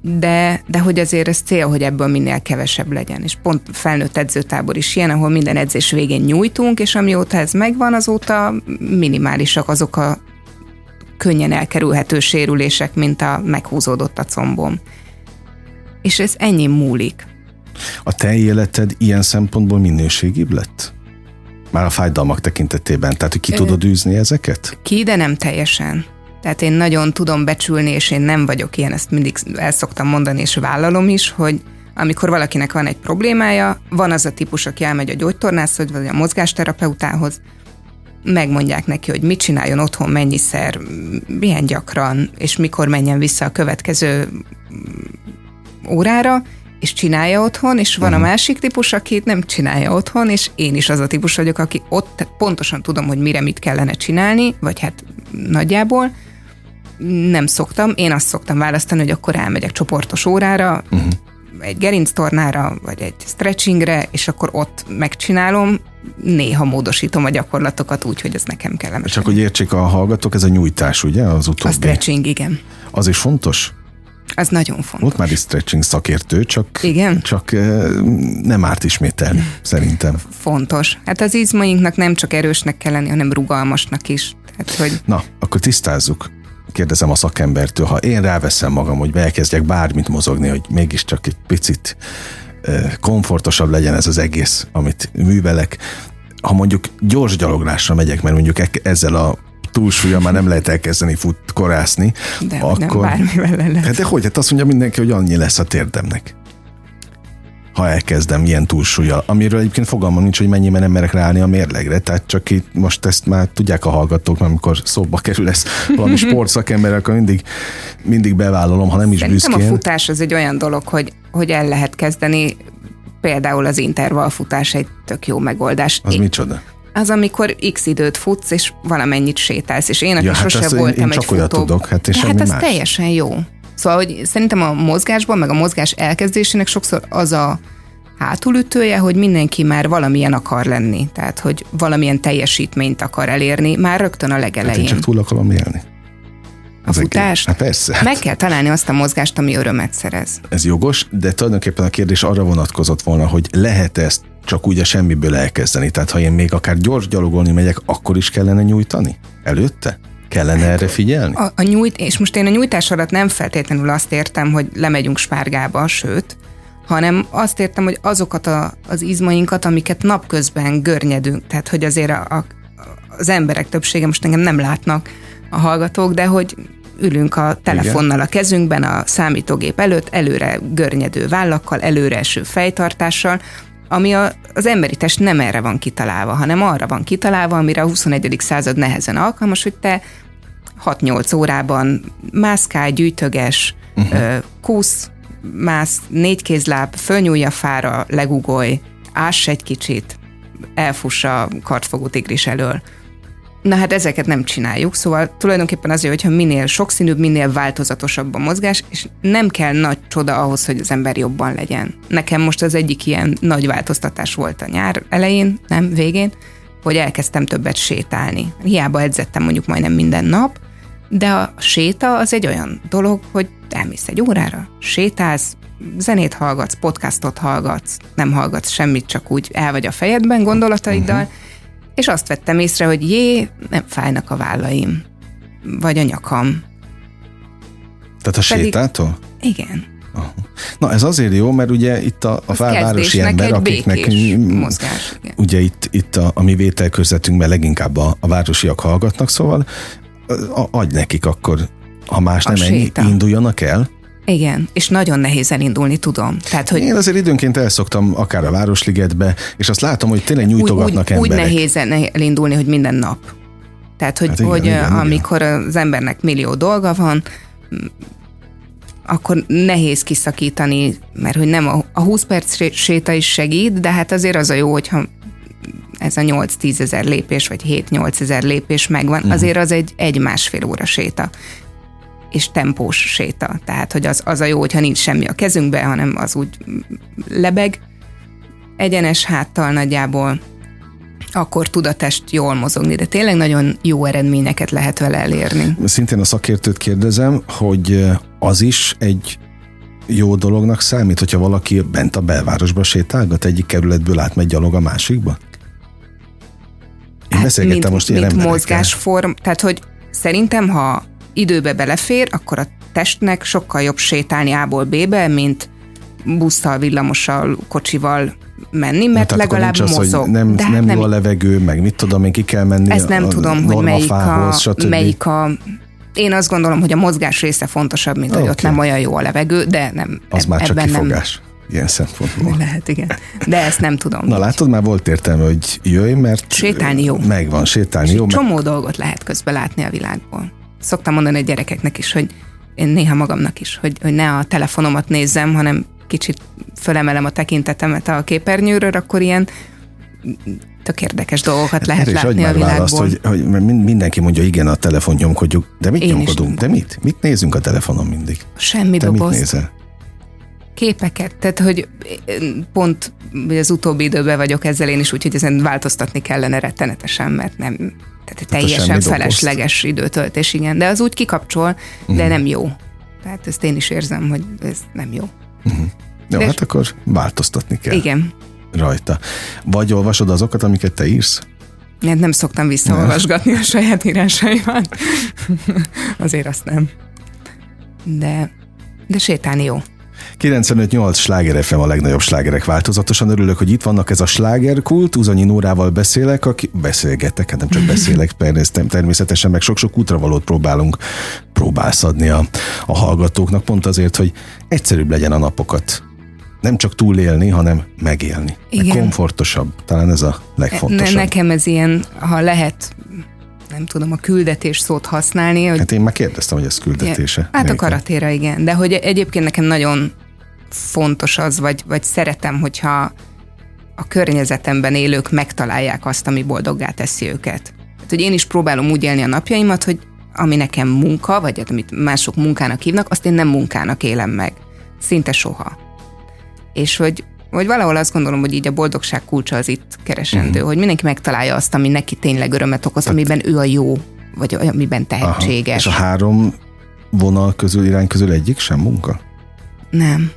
de, de hogy azért ez cél, hogy ebből minél kevesebb legyen. És pont felnőtt edzőtábor is ilyen, ahol minden edzés végén nyújtunk, és amióta ez megvan, azóta minimálisak azok a könnyen elkerülhető sérülések, mint a meghúzódott a combom és ez ennyi múlik. A te életed ilyen szempontból minőségibb lett? Már a fájdalmak tekintetében, tehát hogy ki Ö, tudod űzni ezeket? Ki, de nem teljesen. Tehát én nagyon tudom becsülni, és én nem vagyok ilyen, ezt mindig el szoktam mondani, és vállalom is, hogy amikor valakinek van egy problémája, van az a típus, aki elmegy a gyógytornászhoz, vagy a mozgásterapeutához, megmondják neki, hogy mit csináljon otthon, mennyiszer, milyen gyakran, és mikor menjen vissza a következő órára, és csinálja otthon, és van uh-huh. a mhm. másik típus, aki nem csinálja otthon, és én is az a típus vagyok, aki ott pontosan tudom, hogy mire mit kellene csinálni, vagy hát nagyjából nem szoktam. Én azt szoktam választani, hogy akkor elmegyek csoportos órára, uh-huh. egy gerinctornára, vagy egy stretchingre, és akkor ott megcsinálom, néha módosítom a gyakorlatokat úgy, hogy ez nekem kellemes. Csak hogy értsék a hallgatók, ez a nyújtás, ugye, az utóbbi? A stretching, igen. Az is fontos? Az nagyon fontos. Volt már is stretching szakértő, csak, Igen? csak eh, nem árt ismételni, szerintem. Fontos. Hát az izmainknak nem csak erősnek kell lenni, hanem rugalmasnak is. Tehát, hogy... Na, akkor tisztázzuk. Kérdezem a szakembertől, ha én ráveszem magam, hogy elkezdjek bármit mozogni, hogy mégiscsak egy picit eh, komfortosabb legyen ez az egész, amit művelek, ha mondjuk gyors gyaloglásra megyek, mert mondjuk ezzel a túlsúlya már nem lehet elkezdeni futkorászni. De akkor... nem bármivel lehet. Hát de hogy? Hát azt mondja mindenki, hogy annyi lesz a térdemnek ha elkezdem ilyen túlsúlya, amiről egyébként fogalmam nincs, hogy mennyiben nem merek ráállni a mérlegre, tehát csak itt most ezt már tudják a hallgatók, mert amikor szóba kerül ez valami [LAUGHS] sportszakember, akkor mindig, mindig bevállalom, ha nem is Szerintem büszkén. a futás az egy olyan dolog, hogy, hogy el lehet kezdeni, például az intervallfutás egy tök jó megoldás. Az Én, micsoda? Az, amikor x időt futsz, és valamennyit sétálsz, és én, aki Ja, hát sose én- voltam én egy csak olyat futó... tudok, hát és De hát az más. teljesen jó. Szóval, hogy szerintem a mozgásban, meg a mozgás elkezdésének sokszor az a hátulütője, hogy mindenki már valamilyen akar lenni. Tehát, hogy valamilyen teljesítményt akar elérni, már rögtön a Hát legelején. én csak túl akarom élni. A futást? Hát persze. Meg kell találni azt a mozgást, ami örömet szerez. Ez jogos, de tulajdonképpen a kérdés arra vonatkozott volna, hogy lehet ezt csak úgy a semmiből elkezdeni. Tehát ha én még akár gyors gyalogolni megyek, akkor is kellene nyújtani? Előtte? Kellene erre figyelni? A, a nyújt, és most én a nyújtás alatt nem feltétlenül azt értem, hogy lemegyünk spárgába, sőt, hanem azt értem, hogy azokat a, az izmainkat, amiket napközben görnyedünk, tehát hogy azért a, a, az emberek többsége, most engem nem látnak a hallgatók, de hogy ülünk a telefonnal a kezünkben, a számítógép előtt, előre görnyedő vállakkal, előre eső fejtartással, ami a, az emberi test nem erre van kitalálva, hanem arra van kitalálva, amire a 21. század nehezen alkalmas, hogy te 6-8 órában mászkálj, gyűjtöges, uh-huh. kúsz, mász, négy kézláb, fölnyúlj a fára, legugolj, áss egy kicsit, elfuss a kartfogó tigris elől. Na hát ezeket nem csináljuk, szóval tulajdonképpen azért, hogyha minél sokszínűbb, minél változatosabb a mozgás, és nem kell nagy csoda ahhoz, hogy az ember jobban legyen. Nekem most az egyik ilyen nagy változtatás volt a nyár elején, nem végén, hogy elkezdtem többet sétálni. Hiába edzettem mondjuk majdnem minden nap, de a séta az egy olyan dolog, hogy elmész egy órára, sétálsz, zenét hallgatsz, podcastot hallgatsz, nem hallgatsz semmit, csak úgy el vagy a fejedben gondolataiddal, uh-huh. És azt vettem észre, hogy jé, nem fájnak a vállaim, vagy a nyakam. Tehát a Pedig- sétától? Igen. Na ez azért jó, mert ugye itt a, a városi ember, akiknek mozgás, igen. ugye itt, itt a, a mi vételkörzetünkben leginkább a, a városiak hallgatnak, szóval a, adj nekik akkor, ha más A nem ennyi, séta. induljanak el. Igen, és nagyon nehéz elindulni, tudom. Tehát, hogy Én azért időnként elszoktam akár a Városligetbe, és azt látom, hogy tényleg nyújtogatnak úgy, úgy, úgy emberek. nehéz elindulni, hogy minden nap. Tehát, hogy, Hát igen, hogy igen, igen, igen. amikor az embernek millió dolga van, akkor nehéz kiszakítani, mert hogy nem a, a 20 perc sé- séta is segít, de hát azért az a jó, hogyha ez a 8-10 ezer lépés, vagy 7-8 ezer lépés megvan, uh-huh. azért az egy egy-másfél óra séta és tempós séta. Tehát, hogy az, az a jó, hogyha nincs semmi a kezünkbe, hanem az úgy lebeg, egyenes háttal nagyjából, akkor tud a test jól mozogni, de tényleg nagyon jó eredményeket lehet vele elérni. Szintén a szakértőt kérdezem, hogy az is egy jó dolognak számít, hogyha valaki bent a belvárosba sétálgat, egyik kerületből átmegy gyalog a másikba? Én beszélgettem mint, most ilyen mint mozgásform, tehát hogy szerintem, ha időbe belefér, akkor a testnek sokkal jobb sétálni A-ból B-be, mint busszal, villamossal, kocsival menni, mert Hát legalább az, mozog. Hogy nem, De nem, hát nem jó a levegő, meg mit tudom én, ki kell menni Ezt nem a tudom, hogy melyik a, stb. melyik a... Én azt gondolom, hogy a mozgás része fontosabb, mint hogy Oké. ott nem olyan jó a levegő, de nem. Az eb- már csak ebben kifogás. Ilyen szempontból. Nem [LAUGHS] lehet, igen. De ezt nem tudom. Na látod, már volt értelme, hogy jöjj, mert Sétálni jó. Megvan, sétálni És jó. csomó dolgot lehet közben látni a világból. Szoktam mondani a gyerekeknek is, hogy én néha magamnak is, hogy, hogy ne a telefonomat nézzem, hanem kicsit fölemelem a tekintetemet a képernyőről, akkor ilyen tök érdekes dolgokat lehet Erre is látni a már választ, világból. hogy, hogy mindenki mondja, igen, a telefon nyomkodjuk, de mit Én is nyomkodunk? De mit? Mit nézünk a telefonon mindig? Semmi Te mit dobozt. nézel? képeket, tehát hogy pont az utóbbi időben vagyok ezzel én is, úgyhogy ezen változtatni kellene rettenetesen, mert nem, tehát semmi teljesen dobozt. felesleges időtöltés, igen, de az úgy kikapcsol, de Mhm. nem jó. Tehát ezt én is érzem, hogy ez nem jó. Jó, De- hát akkor változtatni kell Igen. rajta. Vagy olvasod azokat, amiket te írsz? Hát nem szoktam visszaolvasgatni a saját írásaimat. [LAUGHS] Azért azt nem. De, de sétálni jó. 95-8 sláger FM a legnagyobb slágerek változatosan. Örülök, hogy itt vannak ez a slágerkult. Uzanyi Nórával beszélek, aki beszélgetek, hát nem csak beszélek, természetesen meg sok-sok útravalót próbálunk, próbálsz adni a, a hallgatóknak, pont azért, hogy egyszerűbb legyen a napokat. Nem csak túlélni, hanem megélni. Meg Igen. komfortosabb. Talán ez a Ne, legfontosabb. nekem ez ilyen, ha lehet, nem tudom, a küldetés szót használni, hogy Hát én már kérdeztem, hogy ez küldetése. Hát a karatéra igen, de hogy egyébként nekem nagyon fontos az, vagy, vagy szeretem, hogyha a környezetemben élők megtalálják azt, ami boldoggá teszi őket. Tehát, hogy én is próbálom úgy élni a napjaimat, hogy ami nekem munka, vagy amit mások munkának hívnak, azt én nem munkának élem meg. Szinte soha. És hogy, hogy valahol azt gondolom, hogy így a boldogság kulcsa az itt keresendő, uh-huh. hogy mindenki megtalálja azt, ami neki tényleg örömet okoz, Tehát... amiben ő a jó, vagy amiben tehetséges. Aha. És a három vonal közül, irány közül egyik sem munka? Nem.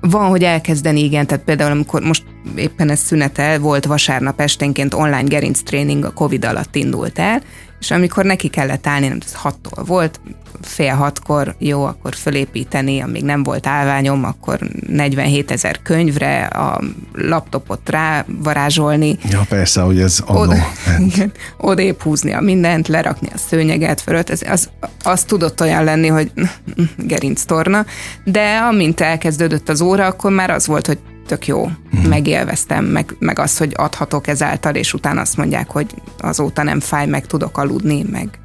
Van, hogy elkezdeni, igen, tehát például amikor most éppen ez szünetel, volt vasárnap esténként online gerinc tréning a Covid alatt indult el, és amikor neki kellett állni, nem tudom, hattól volt, fél hatkor, jó, akkor fölépíteni, amíg nem volt állványom, akkor 47 ezer könyvre a laptopot rávarázsolni. Ja, persze, hogy ez annó Oda, odébb húzni a mindent, lerakni a szőnyeget fölött, ez, az, az tudott olyan lenni, hogy [LAUGHS] gerinc torna, de amint elkezdődött az óra, akkor már az volt, hogy tök jó, uh-huh. megélveztem, meg, meg az, hogy adhatok ezáltal, és utána azt mondják, hogy azóta nem fáj, meg tudok aludni, meg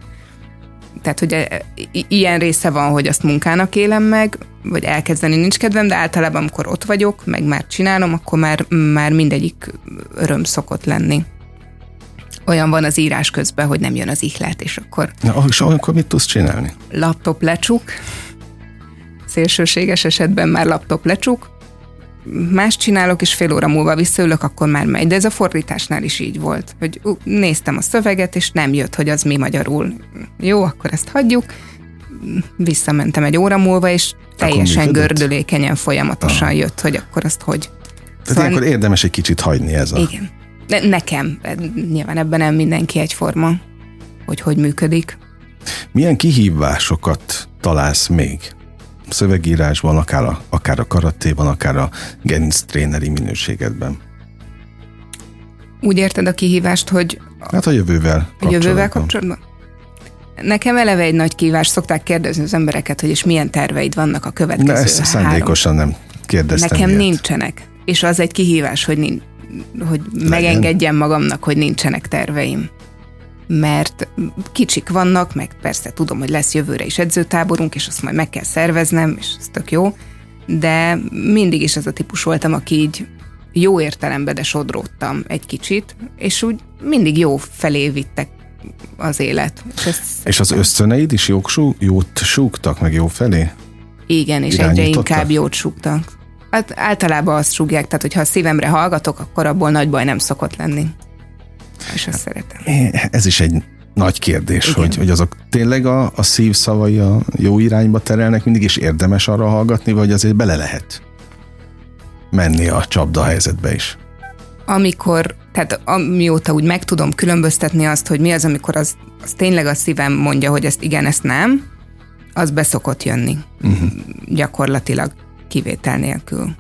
tehát, hogy e, ilyen része van, hogy azt munkának élem meg, vagy elkezdeni nincs kedvem, de általában, amikor ott vagyok, meg már csinálom, akkor már, már mindegyik öröm szokott lenni. Olyan van az írás közben, hogy nem jön az ihlet, és akkor... Na, és akkor mit tudsz csinálni? Laptop lecsuk, szélsőséges esetben már laptop lecsuk, más csinálok, és fél óra múlva visszaülök, akkor már megy. De ez a fordításnál is így volt, hogy uh, néztem a szöveget, és nem jött, hogy az mi magyarul. Jó, akkor ezt hagyjuk. Visszamentem egy óra múlva, és teljesen gördülékenyen folyamatosan Aha. jött, hogy akkor azt hogy. Tehát szóval... akkor érdemes egy kicsit hagyni ez a... Igen. De nekem, nyilván ebben nem mindenki egyforma, hogy hogy működik. Milyen kihívásokat találsz még szövegírásban, akár a, akár a karatéban, akár a gerinc tréneri minőségedben. Úgy érted a kihívást, hogy... Hát a jövővel kapcsolatban. A jövővel kapcsolatban? Nekem eleve egy nagy kihívás, szokták kérdezni az embereket, hogy és milyen terveid vannak a következő De ezt szándékosan nem kérdeztem. Nekem ilyet. nincsenek. És az egy kihívás, hogy, nincs, hogy megengedjem magamnak, hogy nincsenek terveim mert kicsik vannak, meg persze tudom, hogy lesz jövőre is edzőtáborunk, és azt majd meg kell szerveznem, és ez tök jó, de mindig is az a típus voltam, aki így jó értelemben, de sodródtam egy kicsit, és úgy mindig jó felé vittek az élet. És, és az ösztöneid is jók, jót súgtak, meg jó felé? Igen, és egyre inkább jót súgtak. Hát általában azt súgják, tehát hogyha a szívemre hallgatok, akkor abból nagy baj nem szokott lenni és ezt szeretem. Ez is egy nagy kérdés, hogy, hogy azok tényleg a, a szívszavai a jó irányba terelnek mindig, és érdemes arra hallgatni, vagy azért bele lehet menni a csapda helyzetbe is? Amikor, tehát amióta úgy meg tudom különböztetni azt, hogy mi az, amikor az, az tényleg a szívem mondja, hogy ezt igen, ezt nem, az beszokott jönni. Uh-huh. Gyakorlatilag kivétel nélkül.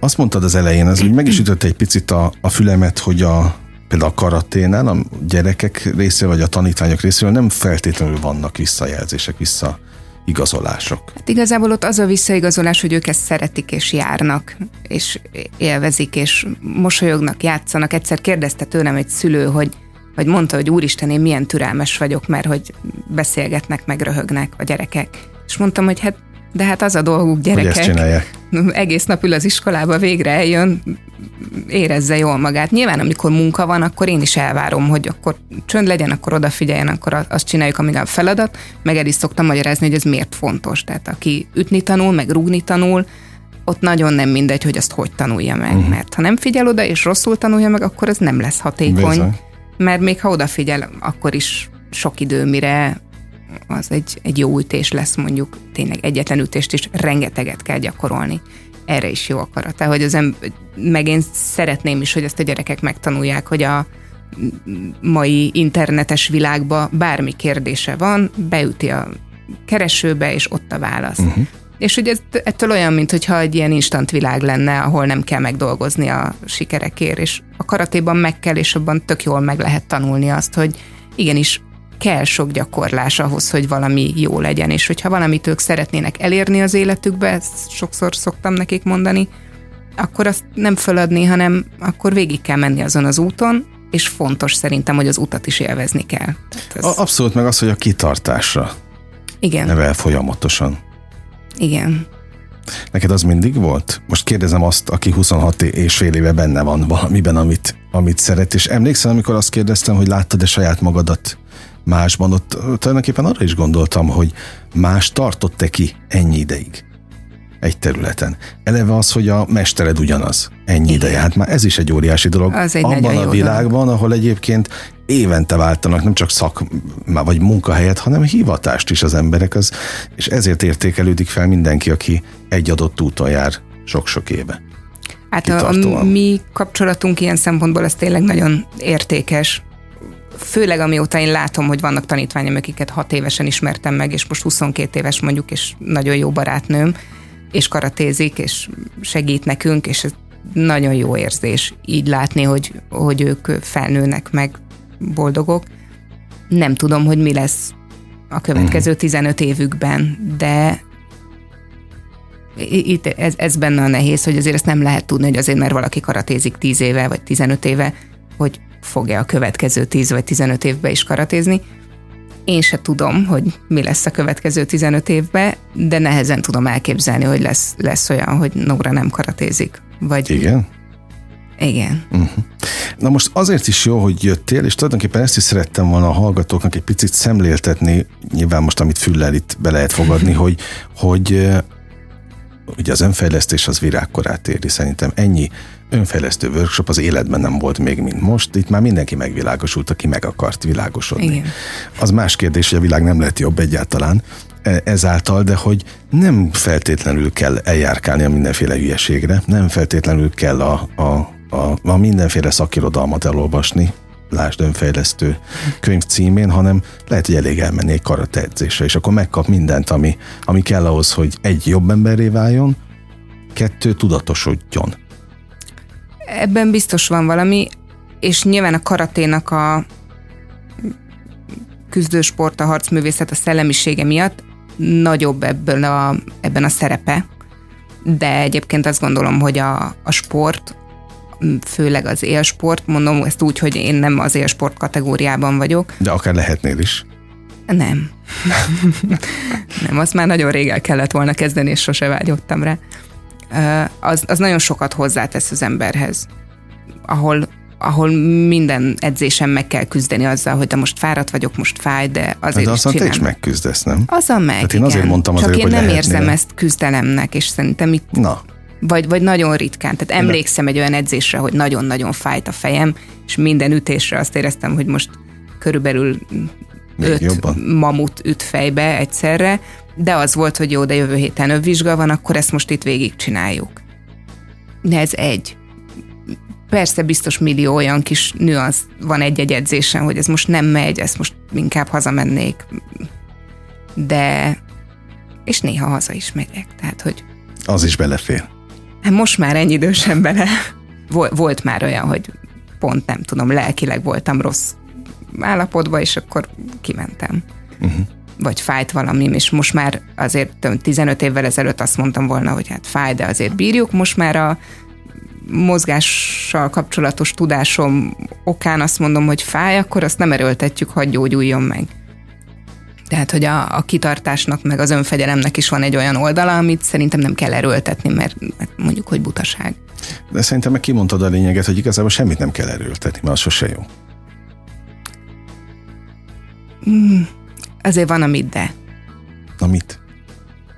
Azt mondtad az elején, az úgy meg is ütött egy picit a, a fülemet, hogy a, például a karaténál a gyerekek részéről, vagy a tanítványok részéről nem feltétlenül vannak visszajelzések, vissza igazolások. Hát igazából ott az a visszaigazolás, hogy ők ezt szeretik és járnak, és élvezik, és mosolyognak, játszanak. Egyszer kérdezte tőlem egy szülő, hogy vagy mondta, hogy úristen, én milyen türelmes vagyok, mert hogy beszélgetnek, meg röhögnek a gyerekek. És mondtam, hogy hát de hát az a dolguk, gyerekek. Hogy ezt csinálják. [LAUGHS] Egész nap ül az iskolába, végre eljön, érezze jól magát. Nyilván, amikor munka van, akkor én is elvárom, hogy akkor csönd legyen, akkor odafigyeljen, akkor azt csináljuk, ami a feladat. Meg el is szoktam magyarázni, hogy ez miért fontos. Tehát aki ütni tanul, meg rúgni tanul, ott nagyon nem mindegy, hogy azt hogy tanulja meg. Uh-huh. Mert ha nem figyel oda, és rosszul tanulja meg, akkor ez nem lesz hatékony. Bizony. Mert még ha odafigyel, akkor is sok idő, mire az egy, egy jó ütés lesz mondjuk, tényleg egyetlen ütést is rengeteget kell gyakorolni. Erre is jó akarat. hogy az ember, meg én szeretném is, hogy ezt a gyerekek megtanulják, hogy a mai internetes világban bármi kérdése van, beüti a keresőbe, és ott a válasz. Uh-huh. És ez, ettől olyan, mintha egy ilyen instant világ lenne, ahol nem kell megdolgozni a sikerekért, és a karatéban meg kell, és abban tök jól meg lehet tanulni azt, hogy igenis kell sok gyakorlás ahhoz, hogy valami jó legyen, és hogyha valamit ők szeretnének elérni az életükbe, ezt sokszor szoktam nekik mondani, akkor azt nem föladni, hanem akkor végig kell menni azon az úton, és fontos szerintem, hogy az utat is élvezni kell. ez... Abszolút meg az, hogy a kitartásra Igen. nevel folyamatosan. Igen. Neked az mindig volt? Most kérdezem azt, aki 26 és fél éve benne van valamiben, amit, amit szeret. És emlékszel, amikor azt kérdeztem, hogy láttad-e saját magadat másban, ott tulajdonképpen arra is gondoltam, hogy más tartott-e ki ennyi ideig egy területen. Eleve az, hogy a mestered ugyanaz. Ennyi Igen. ideje. Hát már ez is egy óriási dolog. Az egy Abban a világban, dolog. ahol egyébként évente váltanak nem csak szak vagy munkahelyet, hanem hivatást is az emberek, az, és ezért értékelődik fel mindenki, aki egy adott úton jár sok-sok éve. Hát a, a mi kapcsolatunk ilyen szempontból ez tényleg nagyon értékes. Főleg amióta én látom, hogy vannak tanítványom, akiket hat évesen ismertem meg, és most 22 éves mondjuk, és nagyon jó barátnőm, és karatézik, és segít nekünk, és ez nagyon jó érzés így látni, hogy, hogy ők felnőnek meg boldogok. Nem tudom, hogy mi lesz a következő 15 mhm. évükben, de itt ez, ez benne a nehéz, hogy azért ezt nem lehet tudni, hogy azért, mert valaki karatézik 10 éve, vagy 15 éve, hogy fog-e a következő 10 vagy 15 évben is karatézni. Én se tudom, hogy mi lesz a következő 15 évben, de nehezen tudom elképzelni, hogy lesz, lesz olyan, hogy Nóra nem karatézik. Vagy Igen? Igen. Uh-huh. Na most azért is jó, hogy jöttél, és tulajdonképpen ezt is szerettem volna a hallgatóknak egy picit szemléltetni, nyilván most, amit füllel itt be lehet fogadni, [LAUGHS] hogy, hogy ugye az önfejlesztés az virágkorát éri, szerintem ennyi önfejlesztő workshop az életben nem volt még, mint most. Itt már mindenki megvilágosult, aki meg akart világosodni. Igen. Az más kérdés, hogy a világ nem lett jobb egyáltalán e, ezáltal, de hogy nem feltétlenül kell eljárkálni a mindenféle hülyeségre, nem feltétlenül kell a, a, a, a mindenféle szakirodalmat elolvasni, lásd önfejlesztő könyv címén, hanem lehet, hogy elég elmenni egy karate edzésre, és akkor megkap mindent, ami, ami kell ahhoz, hogy egy jobb emberré váljon, kettő tudatosodjon Ebben biztos van valami, és nyilván a karaténak a küzdősport, a harcművészet, a szellemisége miatt nagyobb ebből a, ebben a szerepe, de egyébként azt gondolom, hogy a, a sport, főleg az élsport, mondom ezt úgy, hogy én nem az élsport kategóriában vagyok. De akár lehetnél is. Nem. [LAUGHS] nem, azt már nagyon régen kellett volna kezdeni, és sose vágyottam rá az, az nagyon sokat hozzátesz az emberhez, ahol ahol minden edzésen meg kell küzdeni azzal, hogy de most fáradt vagyok, most fáj, de azért de is te is megküzdesz, nem? Azzal meg, Tehát én igen. azért mondtam Csak azért, én nem lehetnél. érzem ezt küzdelemnek, és szerintem itt Na. Vagy, vagy nagyon ritkán. Tehát emlékszem egy olyan edzésre, hogy nagyon-nagyon fájt a fejem, és minden ütésre azt éreztem, hogy most körülbelül Még öt jobban. mamut üt fejbe egyszerre, de az volt, hogy jó, de jövő héten övvizsga van, akkor ezt most itt végigcsináljuk. De ez egy. Persze biztos millió olyan kis nüansz van egy-egy edzésen, hogy ez most nem megy, ezt most inkább hazamennék. De és néha haza is megyek, tehát hogy... Az is belefér. Hát most már ennyi idősen bele. Volt már olyan, hogy pont nem tudom, lelkileg voltam rossz állapotban, és akkor kimentem. Uh-huh vagy fájt valami, és most már azért 15 évvel ezelőtt azt mondtam volna, hogy hát fáj, de azért bírjuk, most már a mozgással kapcsolatos tudásom okán azt mondom, hogy fáj, akkor azt nem erőltetjük, hogy gyógyuljon meg. Tehát, hogy a, a kitartásnak, meg az önfegyelemnek is van egy olyan oldala, amit szerintem nem kell erőltetni, mert, mert mondjuk, hogy butaság. De szerintem meg kimondtad a lényeget, hogy igazából semmit nem kell erőltetni, mert az sose jó. Mm, azért van, amit de. Amit?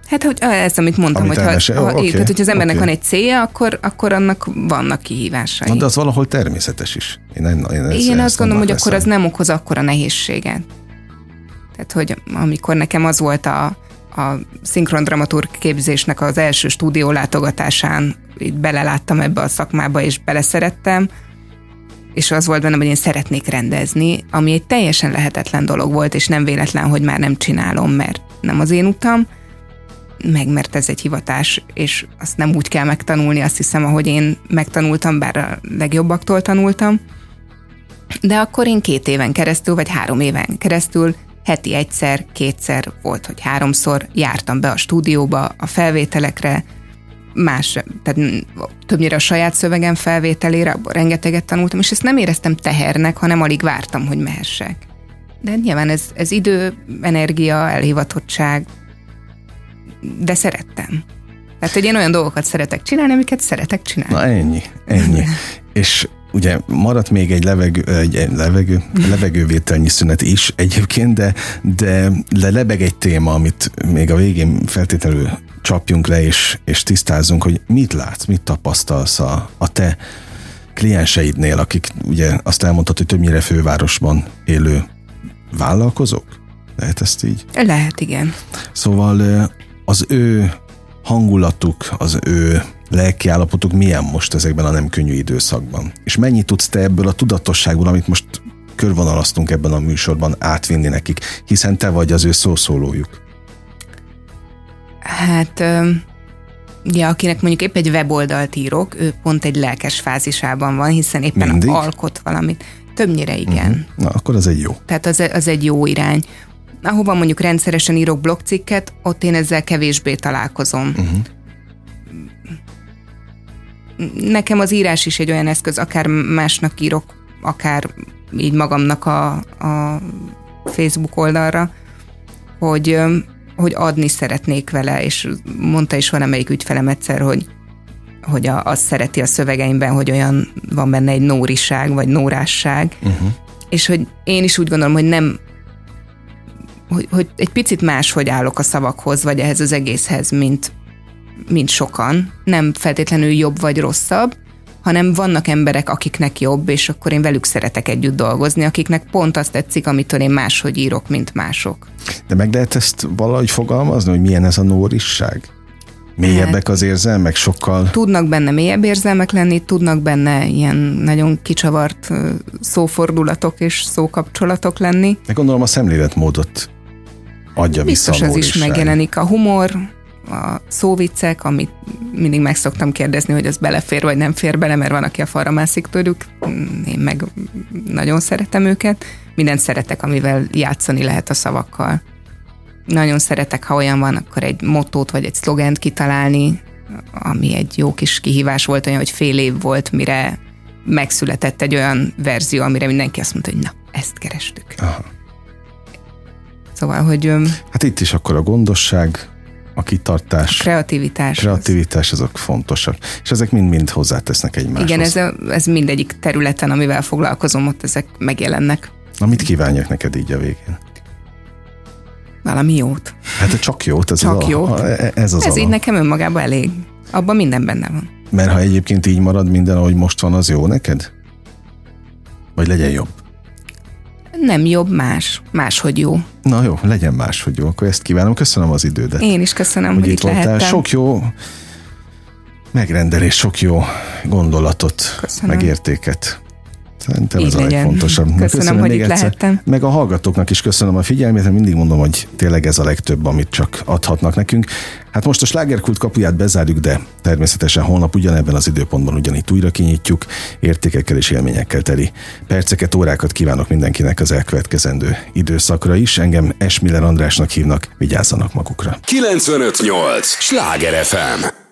Hát, hogy ez, amit mondtam, amit hogy ha, ha, oh, okay, tehát, hogy az embernek okay. van egy célja, akkor, akkor annak vannak kihívásai. Na, de az valahol természetes is. Én, én, én, ezt, én azt gondolom, hogy akkor az nem okoz akkora nehézséget. Tehát, hogy amikor nekem az volt a, a szinkron dramaturg képzésnek az első stúdió látogatásán, itt beleláttam ebbe a szakmába, és beleszerettem, és az volt bennem, hogy én szeretnék rendezni, ami egy teljesen lehetetlen dolog volt, és nem véletlen, hogy már nem csinálom, mert nem az én utam, meg mert ez egy hivatás, és azt nem úgy kell megtanulni, azt hiszem, ahogy én megtanultam, bár a legjobbaktól tanultam. De akkor én két éven keresztül, vagy három éven keresztül heti egyszer, kétszer, volt, hogy háromszor jártam be a stúdióba, a felvételekre, más, tehát többnyire a saját szövegem felvételére, abból rengeteget tanultam, és ezt nem éreztem tehernek, hanem alig vártam, hogy mehessek. De nyilván ez, ez idő, energia, elhivatottság, de szerettem. Tehát, hogy én olyan dolgokat szeretek csinálni, amiket szeretek csinálni. Na ennyi, ennyi. [LAUGHS] És ugye maradt még egy, levegő, egy levegő, levegővételnyi szünet is egyébként, de, de, lebeg egy téma, amit még a végén feltétlenül csapjunk le és, és tisztázunk, hogy mit látsz, mit tapasztalsz a, a te klienseidnél, akik ugye azt elmondtad, hogy többnyire fővárosban élő vállalkozók? Lehet ezt így? Lehet, igen. Szóval az ő hangulatuk, az ő lelkiállapotuk milyen most ezekben a nem könnyű időszakban? És mennyit tudsz te ebből a tudatosságból, amit most körvonalaztunk ebben a műsorban átvinni nekik, hiszen te vagy az ő szószólójuk? Hát, ja, akinek mondjuk épp egy weboldalt írok, ő pont egy lelkes fázisában van, hiszen éppen Mindig? alkot valamit. Többnyire igen. Uh-huh. Na, akkor az egy jó. Tehát az, az egy jó irány. Ahova mondjuk rendszeresen írok blogcikket, ott én ezzel kevésbé találkozom. Uh-huh. Nekem az írás is egy olyan eszköz, akár másnak írok, akár így magamnak a, a Facebook oldalra, hogy hogy adni szeretnék vele, és mondta is valamelyik ügyfelem egyszer, hogy hogy a, azt szereti a szövegeimben, hogy olyan van benne egy nóriság, vagy nórásság, uh-huh. és hogy én is úgy gondolom, hogy nem hogy, hogy egy picit máshogy állok a szavakhoz, vagy ehhez az egészhez, mint, mint sokan. Nem feltétlenül jobb vagy rosszabb, hanem vannak emberek, akiknek jobb, és akkor én velük szeretek együtt dolgozni, akiknek pont azt tetszik, amitől én máshogy írok, mint mások. De meg lehet ezt valahogy fogalmazni, hogy milyen ez a nórisság? Mélyebbek hát, az érzelmek sokkal? Tudnak benne mélyebb érzelmek lenni, tudnak benne ilyen nagyon kicsavart szófordulatok és szókapcsolatok lenni. De gondolom a szemléletmódot adja Biztos vissza a ez is megjelenik. A humor, a szóviccek, amit mindig meg szoktam kérdezni, hogy az belefér vagy nem fér bele, mert van, aki a falra mászik tőlük, én meg nagyon szeretem őket. Mindent szeretek, amivel játszani lehet a szavakkal. Nagyon szeretek, ha olyan van, akkor egy mottót vagy egy szlogent kitalálni, ami egy jó kis kihívás volt, olyan, hogy fél év volt, mire megszületett egy olyan verzió, amire mindenki azt mondta, hogy na, ezt kerestük. Aha. Szóval, hogy... Hát itt is akkor a gondosság, a kitartás, a kreativitás. Kreativitás, azok fontosak. És ezek mind-mind hozzátesznek egymáshoz. Igen, ez, a, ez mindegyik területen, amivel foglalkozom, ott ezek megjelennek. Na, mit kívánjak neked így a végén? Valami jót. Hát csak jót, ez csak az jót. A, ez az Ez így nekem önmagában elég. Abban minden benne van. Mert ha egyébként így marad minden, ahogy most van, az jó neked? Vagy legyen jobb? Nem jobb, más. Máshogy jó. Na jó, legyen máshogy jó. Akkor ezt kívánom. Köszönöm az idődet. Én is köszönöm, hogy, hogy itt voltál. Lehettem. Sok jó megrendelés, sok jó gondolatot, köszönöm. meg értéket. Szerintem Így ez legyen. a legfontosabb. Köszönöm, köszönöm hogy itt egyszer. lehettem. Meg a hallgatóknak is köszönöm a figyelmét, mert mindig mondom, hogy tényleg ez a legtöbb, amit csak adhatnak nekünk. Hát most a slágerkult kapuját bezárjuk, de természetesen holnap ugyanebben az időpontban ugyanitt újra kinyitjuk, értékekkel és élményekkel teli perceket, órákat kívánok mindenkinek az elkövetkezendő időszakra is. Engem Esmiller Andrásnak hívnak, vigyázzanak magukra. 958! Sláger FM!